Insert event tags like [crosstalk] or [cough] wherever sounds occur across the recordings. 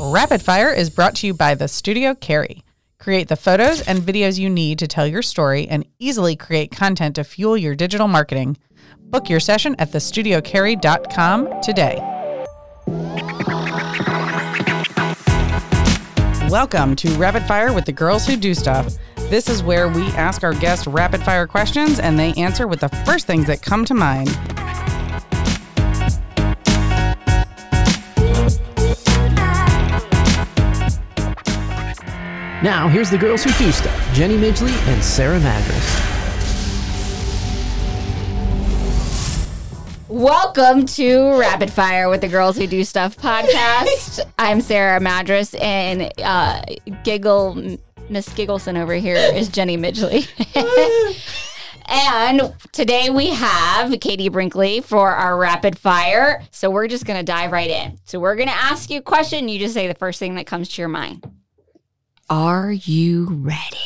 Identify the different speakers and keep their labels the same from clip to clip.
Speaker 1: Rapid Fire is brought to you by the Studio Carry. Create the photos and videos you need to tell your story and easily create content to fuel your digital marketing. Book your session at thestudiocarry.com today. Welcome to Rapid Fire with the Girls Who Do Stuff. This is where we ask our guests rapid fire questions and they answer with the first things that come to mind.
Speaker 2: Now, here's the girls who do stuff Jenny Midgley and Sarah Madras.
Speaker 3: Welcome to Rapid Fire with the Girls Who Do Stuff podcast. [laughs] I'm Sarah Madras, and uh, Giggle Miss Giggleson over here is Jenny Midgley. [laughs] and today we have Katie Brinkley for our rapid fire. So we're just going to dive right in. So we're going to ask you a question. You just say the first thing that comes to your mind. Are you ready?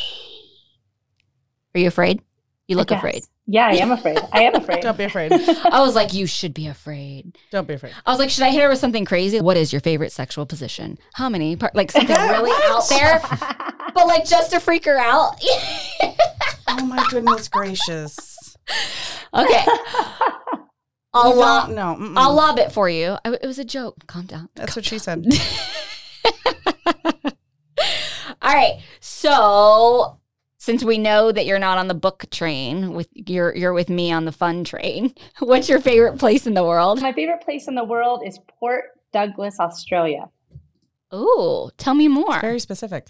Speaker 3: Are you afraid? You look afraid.
Speaker 4: Yeah, I am afraid. I am afraid.
Speaker 1: Don't be afraid. [laughs]
Speaker 3: I was like, you should be afraid.
Speaker 1: Don't be afraid.
Speaker 3: I was like, should I hit her with something crazy? What is your favorite sexual position? How many? Par- like something [laughs] really out there, [laughs] but like just to freak her out.
Speaker 1: Oh my goodness gracious.
Speaker 3: okay, I'll
Speaker 1: We
Speaker 3: lob,
Speaker 1: no, mm-mm.
Speaker 3: I'll lob it for you. I, it was a joke. Calm down.
Speaker 1: That's what she said.
Speaker 3: All right. So since we know that you're not on the book train, with you're you're with me on the fun train. [laughs] What's your favorite place in the world?
Speaker 4: My favorite place in the world is Port Douglas, Australia.
Speaker 3: Ooh, tell me more.
Speaker 1: Very specific.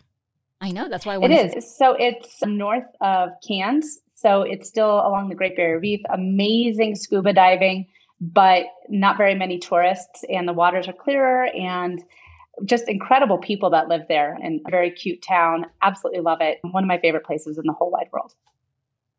Speaker 3: I know that's why I
Speaker 4: It
Speaker 3: wanted
Speaker 4: is. So it's north of Cairns. So it's still along the Great Barrier Reef. Amazing scuba diving, but not very many tourists. And the waters are clearer and just incredible people that live there and a very cute town. Absolutely love it. One of my favorite places in the whole wide world.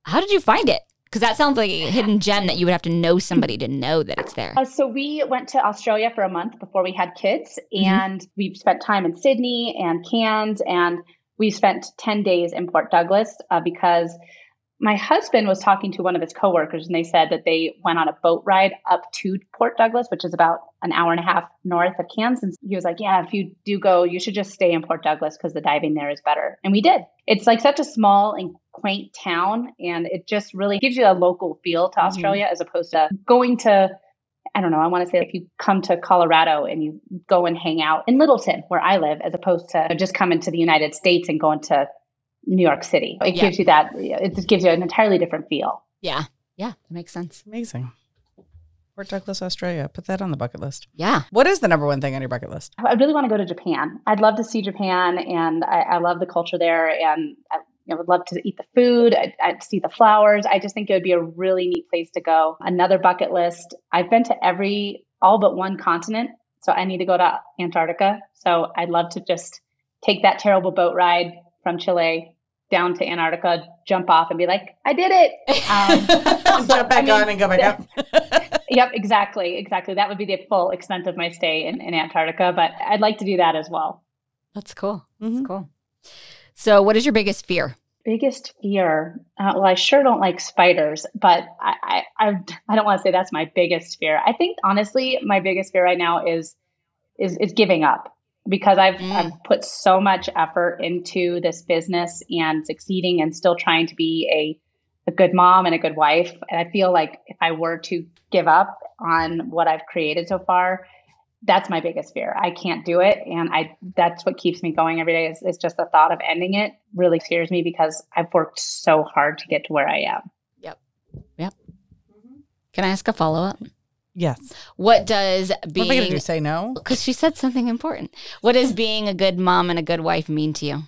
Speaker 3: How did you find it? Because that sounds like a hidden gem that you would have to know somebody to know that it's there.
Speaker 4: Uh, so we went to Australia for a month before we had kids, and we've spent time in Sydney and Cairns, and we spent ten days in Port Douglas uh, because my husband was talking to one of his coworkers, and they said that they went on a boat ride up to Port Douglas, which is about an hour and a half north of Cairns. And he was like, "Yeah, if you do go, you should just stay in Port Douglas because the diving there is better." And we did. It's like such a small and quaint town, and it just really gives you a local feel to
Speaker 3: Mhm.
Speaker 4: Australia as opposed to going to I don't know. I want to say if you come to Colorado and you go and hang out in Littleton, where I live, as opposed to just coming to the United States and going to New York City. It
Speaker 3: Yeah.
Speaker 4: gives you that, it just gives you an entirely different feel.
Speaker 3: Yeah. Yeah. That makes sense.
Speaker 1: Amazing. Port Douglas, Australia. Put that on the bucket list.
Speaker 3: Yeah.
Speaker 1: What is the number one thing on your bucket list?
Speaker 4: I really want to go to Japan. I'd love to see Japan, and I, I love the culture there, and I you know, would love to eat the food. I'd, I'd see the flowers. I just think it would be a really neat place to go. Another bucket list. I've been to every, all but one continent, so I need to go to Antarctica. So I'd love to just take that terrible boat ride from Chile down to Antarctica, jump off, and be like, I did it. Um, [laughs]
Speaker 1: Jump back
Speaker 4: I mean,
Speaker 1: on and go back up. [laughs]
Speaker 4: Yep, exactly, exactly. That would be the full extent of my stay in, in Antarctica, but I'd like to do that as well.
Speaker 3: That's cool.
Speaker 1: Mhm.
Speaker 3: That's cool. So, what is your biggest fear?
Speaker 4: Biggest fear? Uh, well, I sure don't like spiders, but I, I, I, I don't want to say that's my biggest fear. I think honestly, my biggest fear right now is is is giving up because I've
Speaker 3: Mm.
Speaker 4: I've put so much effort into this business and succeeding and still trying to be a a good mom and a good wife. And I feel like if I were to give up on what I've created so far, that's my biggest fear. I can't do it. And I that's what keeps me going every day is, is just the thought of ending it really scares me because I've worked so hard to get to where I am. Yep. Yep.
Speaker 3: Can I ask a follow up?
Speaker 1: Yes.
Speaker 3: What does
Speaker 1: What am I going to
Speaker 3: being
Speaker 1: do? Say no?
Speaker 3: because she said something important. What does being a good mom and a good wife mean to you?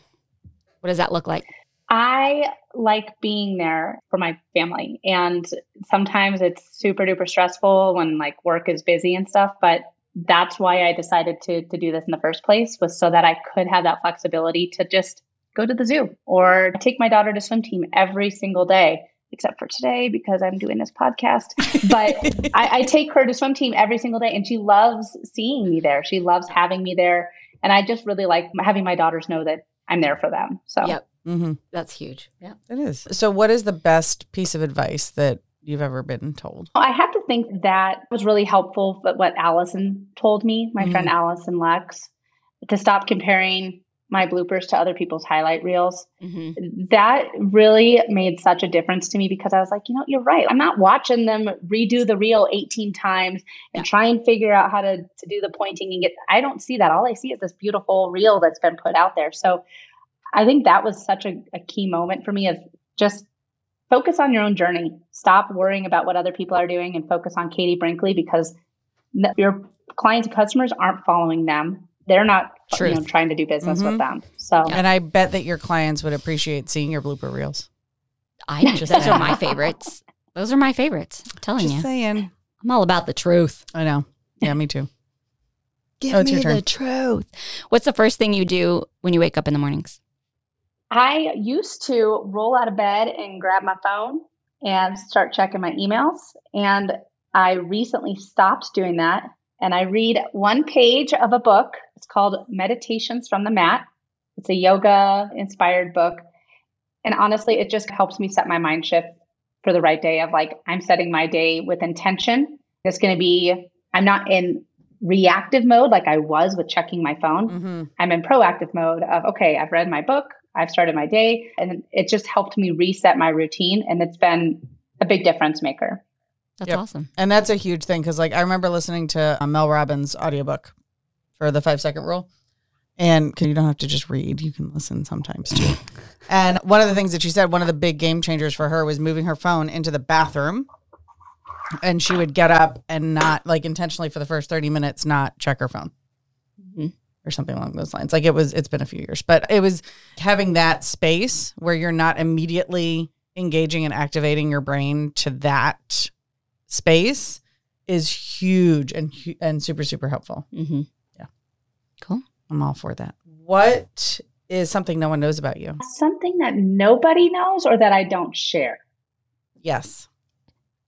Speaker 3: What does that look like?
Speaker 4: I like being there for my family. And sometimes it's super duper stressful when like work is busy and stuff, but that's why I decided to to do this in the first place was so that I could have that flexibility to just go to the zoo or take my daughter to swim team every single day, except for today because I'm doing this podcast. But I, I take her to swim team every single day and she loves seeing me there. She loves having me there. And I just really like having my daughters know that I'm there for them. So
Speaker 3: Yep.
Speaker 1: Mm-hmm.
Speaker 3: That's huge. Yeah.
Speaker 1: It is. So, what is the best piece of advice that you've ever been told?
Speaker 4: I have to think that was really helpful. But what Allison told me, my
Speaker 1: Mhm.
Speaker 4: friend Allison Lex, to stop comparing my bloopers to other people's highlight reels.
Speaker 3: hmm
Speaker 4: That really made such a difference to me because I was like, you know, you're right. I'm not watching them redo the reel 18 times and
Speaker 3: Yeah.
Speaker 4: try and figure out how to, to do the pointing and get, I don't see that. All I see is this beautiful reel that's been put out there. So I think that was such a, a key moment for me of just focus on your own journey. Stop worrying about what other people are doing and focus on Katie Brinkley because your clients and customers aren't following them. They're not you know, trying to do business
Speaker 1: Mhm.
Speaker 4: with them. So
Speaker 1: And I bet that your clients would appreciate seeing your blooper reels.
Speaker 3: I
Speaker 1: Just
Speaker 3: those are my [laughs] favorites. Those are my favorites. I'm telling
Speaker 1: Just
Speaker 3: you,
Speaker 1: saying.
Speaker 3: I'm all about the truth.
Speaker 1: I know. Yeah, me too. [laughs]
Speaker 3: Give
Speaker 1: Oh, it's your turn.
Speaker 3: truth. What's the first thing you do when you wake up in the mornings?
Speaker 4: I used to roll out of bed and grab my phone and start checking my emails. And I recently stopped doing that. And I read one page of a book. It's called Meditations from the Mat. It's a yoga inspired book. And honestly, it just helps me set my mind shift for the right day of like, I'm setting my day with intention. It's going to be, I'm not in reactive mode like I was with checking my phone.
Speaker 1: hmm
Speaker 4: I'm in proactive mode of, okay, I've read my book, I've started my day, and it just helped me reset my routine. And it's been a big difference maker.
Speaker 3: That's
Speaker 1: Yep.
Speaker 3: awesome.
Speaker 1: And that's a huge thing because, like, I remember listening to uh, Mel Robbins' audiobook for the five second rule. And 'cause you don't have to just read, you can listen sometimes too. [laughs] and one of the things that she said, one of the big game changers for her was moving her phone into the bathroom. And she would get up and not, like, intentionally for the first 30 minutes, not check her phone
Speaker 3: Mhm.
Speaker 1: or something along those lines. Like, it was, it's been a few years, but it was having that space where you're not immediately engaging and activating your brain to that space is huge and and super super helpful.
Speaker 3: Mm-hmm.
Speaker 1: Yeah.
Speaker 3: Cool.
Speaker 1: I'm all for that. What is something no one knows about you?
Speaker 4: Something that nobody knows or that I don't share.
Speaker 1: Yes.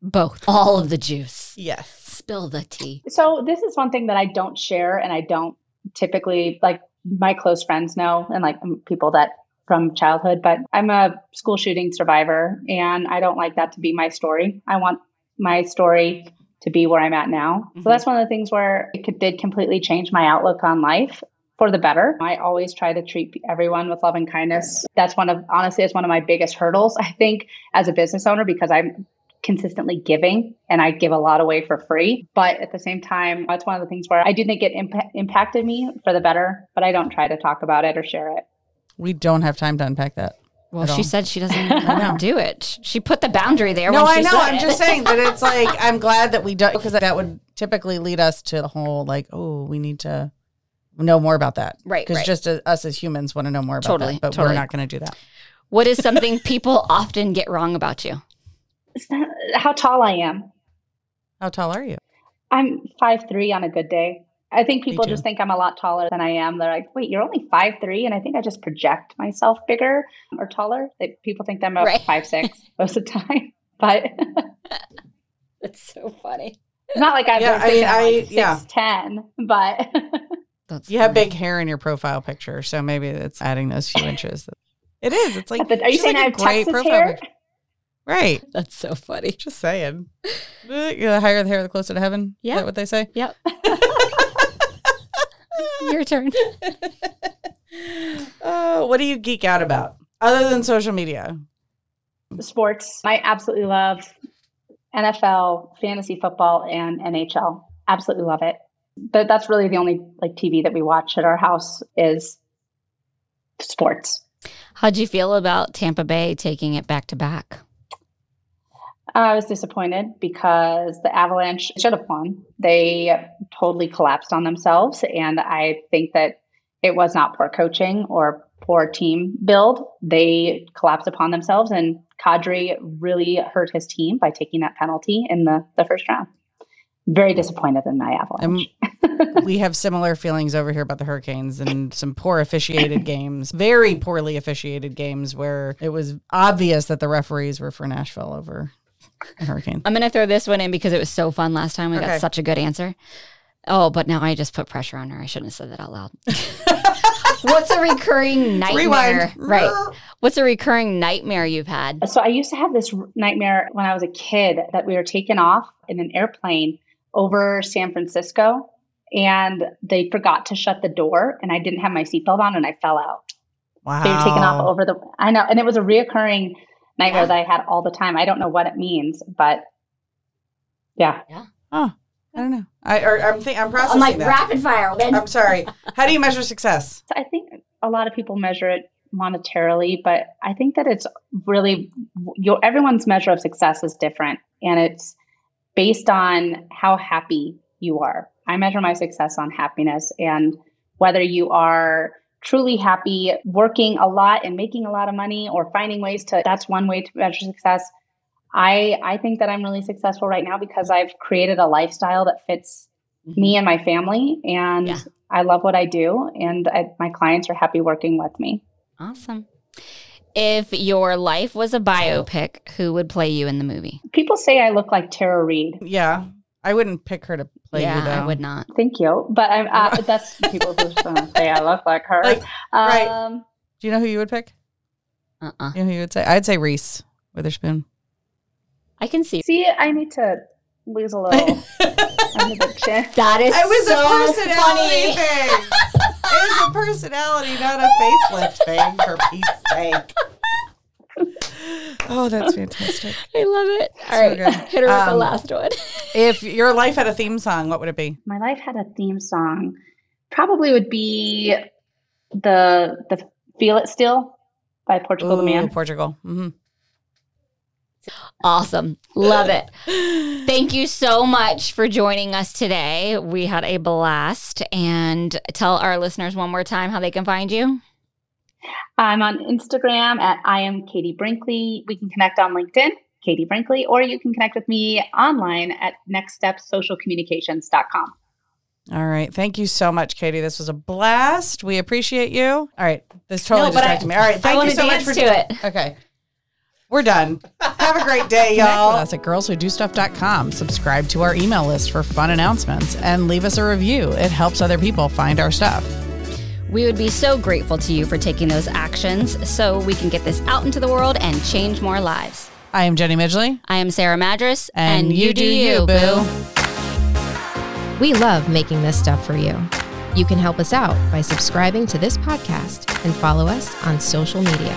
Speaker 3: Both. All of the juice.
Speaker 1: Yes.
Speaker 3: Spill the tea.
Speaker 4: So this is one thing that I don't share and I don't typically like my close friends know and like people that from childhood, but I'm a school shooting survivor and I don't like that to be my story. I want my story to be where I'm at now.
Speaker 3: Mhm.
Speaker 4: So that's one of the things where it could, did completely change my outlook on life for the better. I always try to treat everyone with love and kindness. That's one of honestly it's one of my biggest hurdles I think as a business owner because I'm consistently giving and I give a lot away for free. But at the same time, that's one of the things where I do think it impa- impacted me for the better, but I don't try to talk about it or share it.
Speaker 1: We don't have time to unpack that.
Speaker 3: Well, she
Speaker 1: all.
Speaker 3: said she doesn't [laughs]
Speaker 1: know.
Speaker 3: do it. She put the boundary there.
Speaker 1: no,
Speaker 3: when
Speaker 1: I
Speaker 3: she
Speaker 1: know.
Speaker 3: said
Speaker 1: I'm
Speaker 3: it.
Speaker 1: just saying that it's like [laughs] I'm glad that we don't because that would typically lead us to the whole like, oh, we need to know more about that.
Speaker 3: Right,
Speaker 1: Because
Speaker 3: right.
Speaker 1: just uh, us as humans want to know more about
Speaker 3: Totally,
Speaker 1: that, but
Speaker 3: totally.
Speaker 1: we're not going to do that.
Speaker 3: What is [laughs] something people often get wrong about you?
Speaker 4: How tall I am.
Speaker 1: How tall are you?
Speaker 4: I'm five three on a good day. I think people just think I'm a lot taller than I am. They're like, "Wait, you're only five three, and I think I just project myself bigger or taller." Like, people think I'm about
Speaker 3: Right.
Speaker 4: five six [laughs] most of the time, [laughs] but [laughs]
Speaker 3: That's so funny.
Speaker 4: it's not like I'm
Speaker 1: Yeah, I mean, I- yeah.
Speaker 4: six ten. But
Speaker 3: That's
Speaker 1: You have big hair in your profile picture, so maybe it's adding those few inches. It is. It's like
Speaker 4: But are you saying
Speaker 1: like
Speaker 4: I
Speaker 1: a
Speaker 4: have
Speaker 1: great
Speaker 4: Texas
Speaker 1: profile
Speaker 4: hair?
Speaker 1: picture. Right.
Speaker 3: That's so funny.
Speaker 1: Just saying. The higher the hair, the closer to heaven.
Speaker 3: Yeah.
Speaker 1: Is that what they say?
Speaker 3: Yep. Your turn. [laughs]
Speaker 1: Oh, what do you geek out about other than social media?
Speaker 4: sports. I absolutely love NFL, fantasy football, and NHL. Absolutely love it. But that's really the only like TV that we watch at our house is sports.
Speaker 3: How'd you feel about Tampa Bay taking it back to back?
Speaker 4: Uh, I was disappointed because the Avalanche should have won. They totally collapsed on themselves. And I think that it was not poor coaching or poor team build. They collapsed upon themselves, and Kadri really hurt his team by taking that penalty in the, the first round. Very disappointed in my Avalanche. [laughs]
Speaker 1: we have similar feelings over here about the Hurricanes and some poor officiated games, very poorly officiated games where it was obvious that the referees were for Nashville over the Hurricanes.
Speaker 3: I'm going to throw this one in because it was so fun last time. We
Speaker 1: Okay.
Speaker 3: got such a good answer. Oh, but now I just put pressure on her. I shouldn't have said that out loud. [laughs] What's a recurring nightmare?
Speaker 1: Rewind.
Speaker 3: Right. What's a recurring nightmare you've had?
Speaker 4: So I used to have this nightmare when I was a kid that we were taken off in an airplane over San Francisco and they forgot to shut the door, and I didn't have my seatbelt on, and I fell out.
Speaker 1: Wow.
Speaker 4: They were taken off over the. I know, and it was a reoccurring nightmare
Speaker 3: Yeah.
Speaker 4: that I had all the time. I don't know what it means, but yeah. Yeah.
Speaker 1: Oh, I don't know. I or I'm think I'm
Speaker 3: I'm
Speaker 1: processing
Speaker 3: like
Speaker 1: that.
Speaker 3: rapid fire. Then
Speaker 1: I'm sorry. How do you measure success? [laughs]
Speaker 4: I think a lot of people measure it monetarily, but I think that it's really your everyone's measure of success is different, and it's based on how happy you are. I measure my success on happiness, and whether you are truly happy working a lot and making a lot of money or finding ways to that's one way to measure success i i think that i'm really successful right now because i've created a lifestyle that fits mm-hmm. me and my family and
Speaker 3: Yeah.
Speaker 4: i love what i do and I, my clients are happy working with me
Speaker 3: awesome. If your life was a biopic, who would play you in the movie?
Speaker 4: people say i look like tara reid
Speaker 1: Yeah, I wouldn't pick her to play
Speaker 3: yeah,
Speaker 1: you though.
Speaker 3: I would not.
Speaker 4: thank you but i'm uh, [laughs] that's people who say i look like her
Speaker 1: Like, right.
Speaker 4: um
Speaker 1: Do you know who you would pick?
Speaker 3: Uh uh
Speaker 1: You know who you would say? I'd say Reese Witherspoon.
Speaker 3: I can see.
Speaker 4: see i need to lose a little [laughs] under the
Speaker 3: That is
Speaker 1: It was
Speaker 3: so
Speaker 1: a personality
Speaker 3: funny.
Speaker 1: thing. it was a personality, not a facelift thing. For Pete's sake. Oh, that's fantastic. [laughs]
Speaker 3: I love it. All
Speaker 1: So
Speaker 3: right,
Speaker 1: good.
Speaker 3: hit her with the
Speaker 1: Um,
Speaker 3: last one. [laughs]
Speaker 1: If your life had a theme song, what would it be?
Speaker 4: my life had a theme song probably would be the the feel it still by portugal the
Speaker 1: Ooh,
Speaker 4: man
Speaker 1: Portugal. Mm-hmm.
Speaker 3: Awesome. Love it. [laughs] Thank you so much for joining us today. We had a blast. And tell our listeners one more time how they can find you.
Speaker 4: I'm on instagram at i am katie brinkley we can connect on linkedin katie brinkley or you can connect with me online at nextstepsocialcommunications.com
Speaker 1: All right. Thank you so much, Katie. This was a blast. We appreciate you. All right. This totally
Speaker 3: No, but I-
Speaker 1: distracted me. All right. Thank
Speaker 3: want
Speaker 1: you
Speaker 3: to
Speaker 1: so much for
Speaker 3: to it.
Speaker 1: Okay. We're done. Have a great day, [laughs] y'all. Connect with us at girlswhodostuff.com. Subscribe to our email list for fun announcements and leave us a review. It helps other people find our stuff.
Speaker 3: We would be so grateful to you for taking those actions so we can get this out into the world and change more lives.
Speaker 1: I am Jenny Midgley.
Speaker 3: I am Sarah Madras,
Speaker 1: And you do you, boo.
Speaker 5: We love making this stuff for you. You can help us out by subscribing to this podcast and follow us on social media.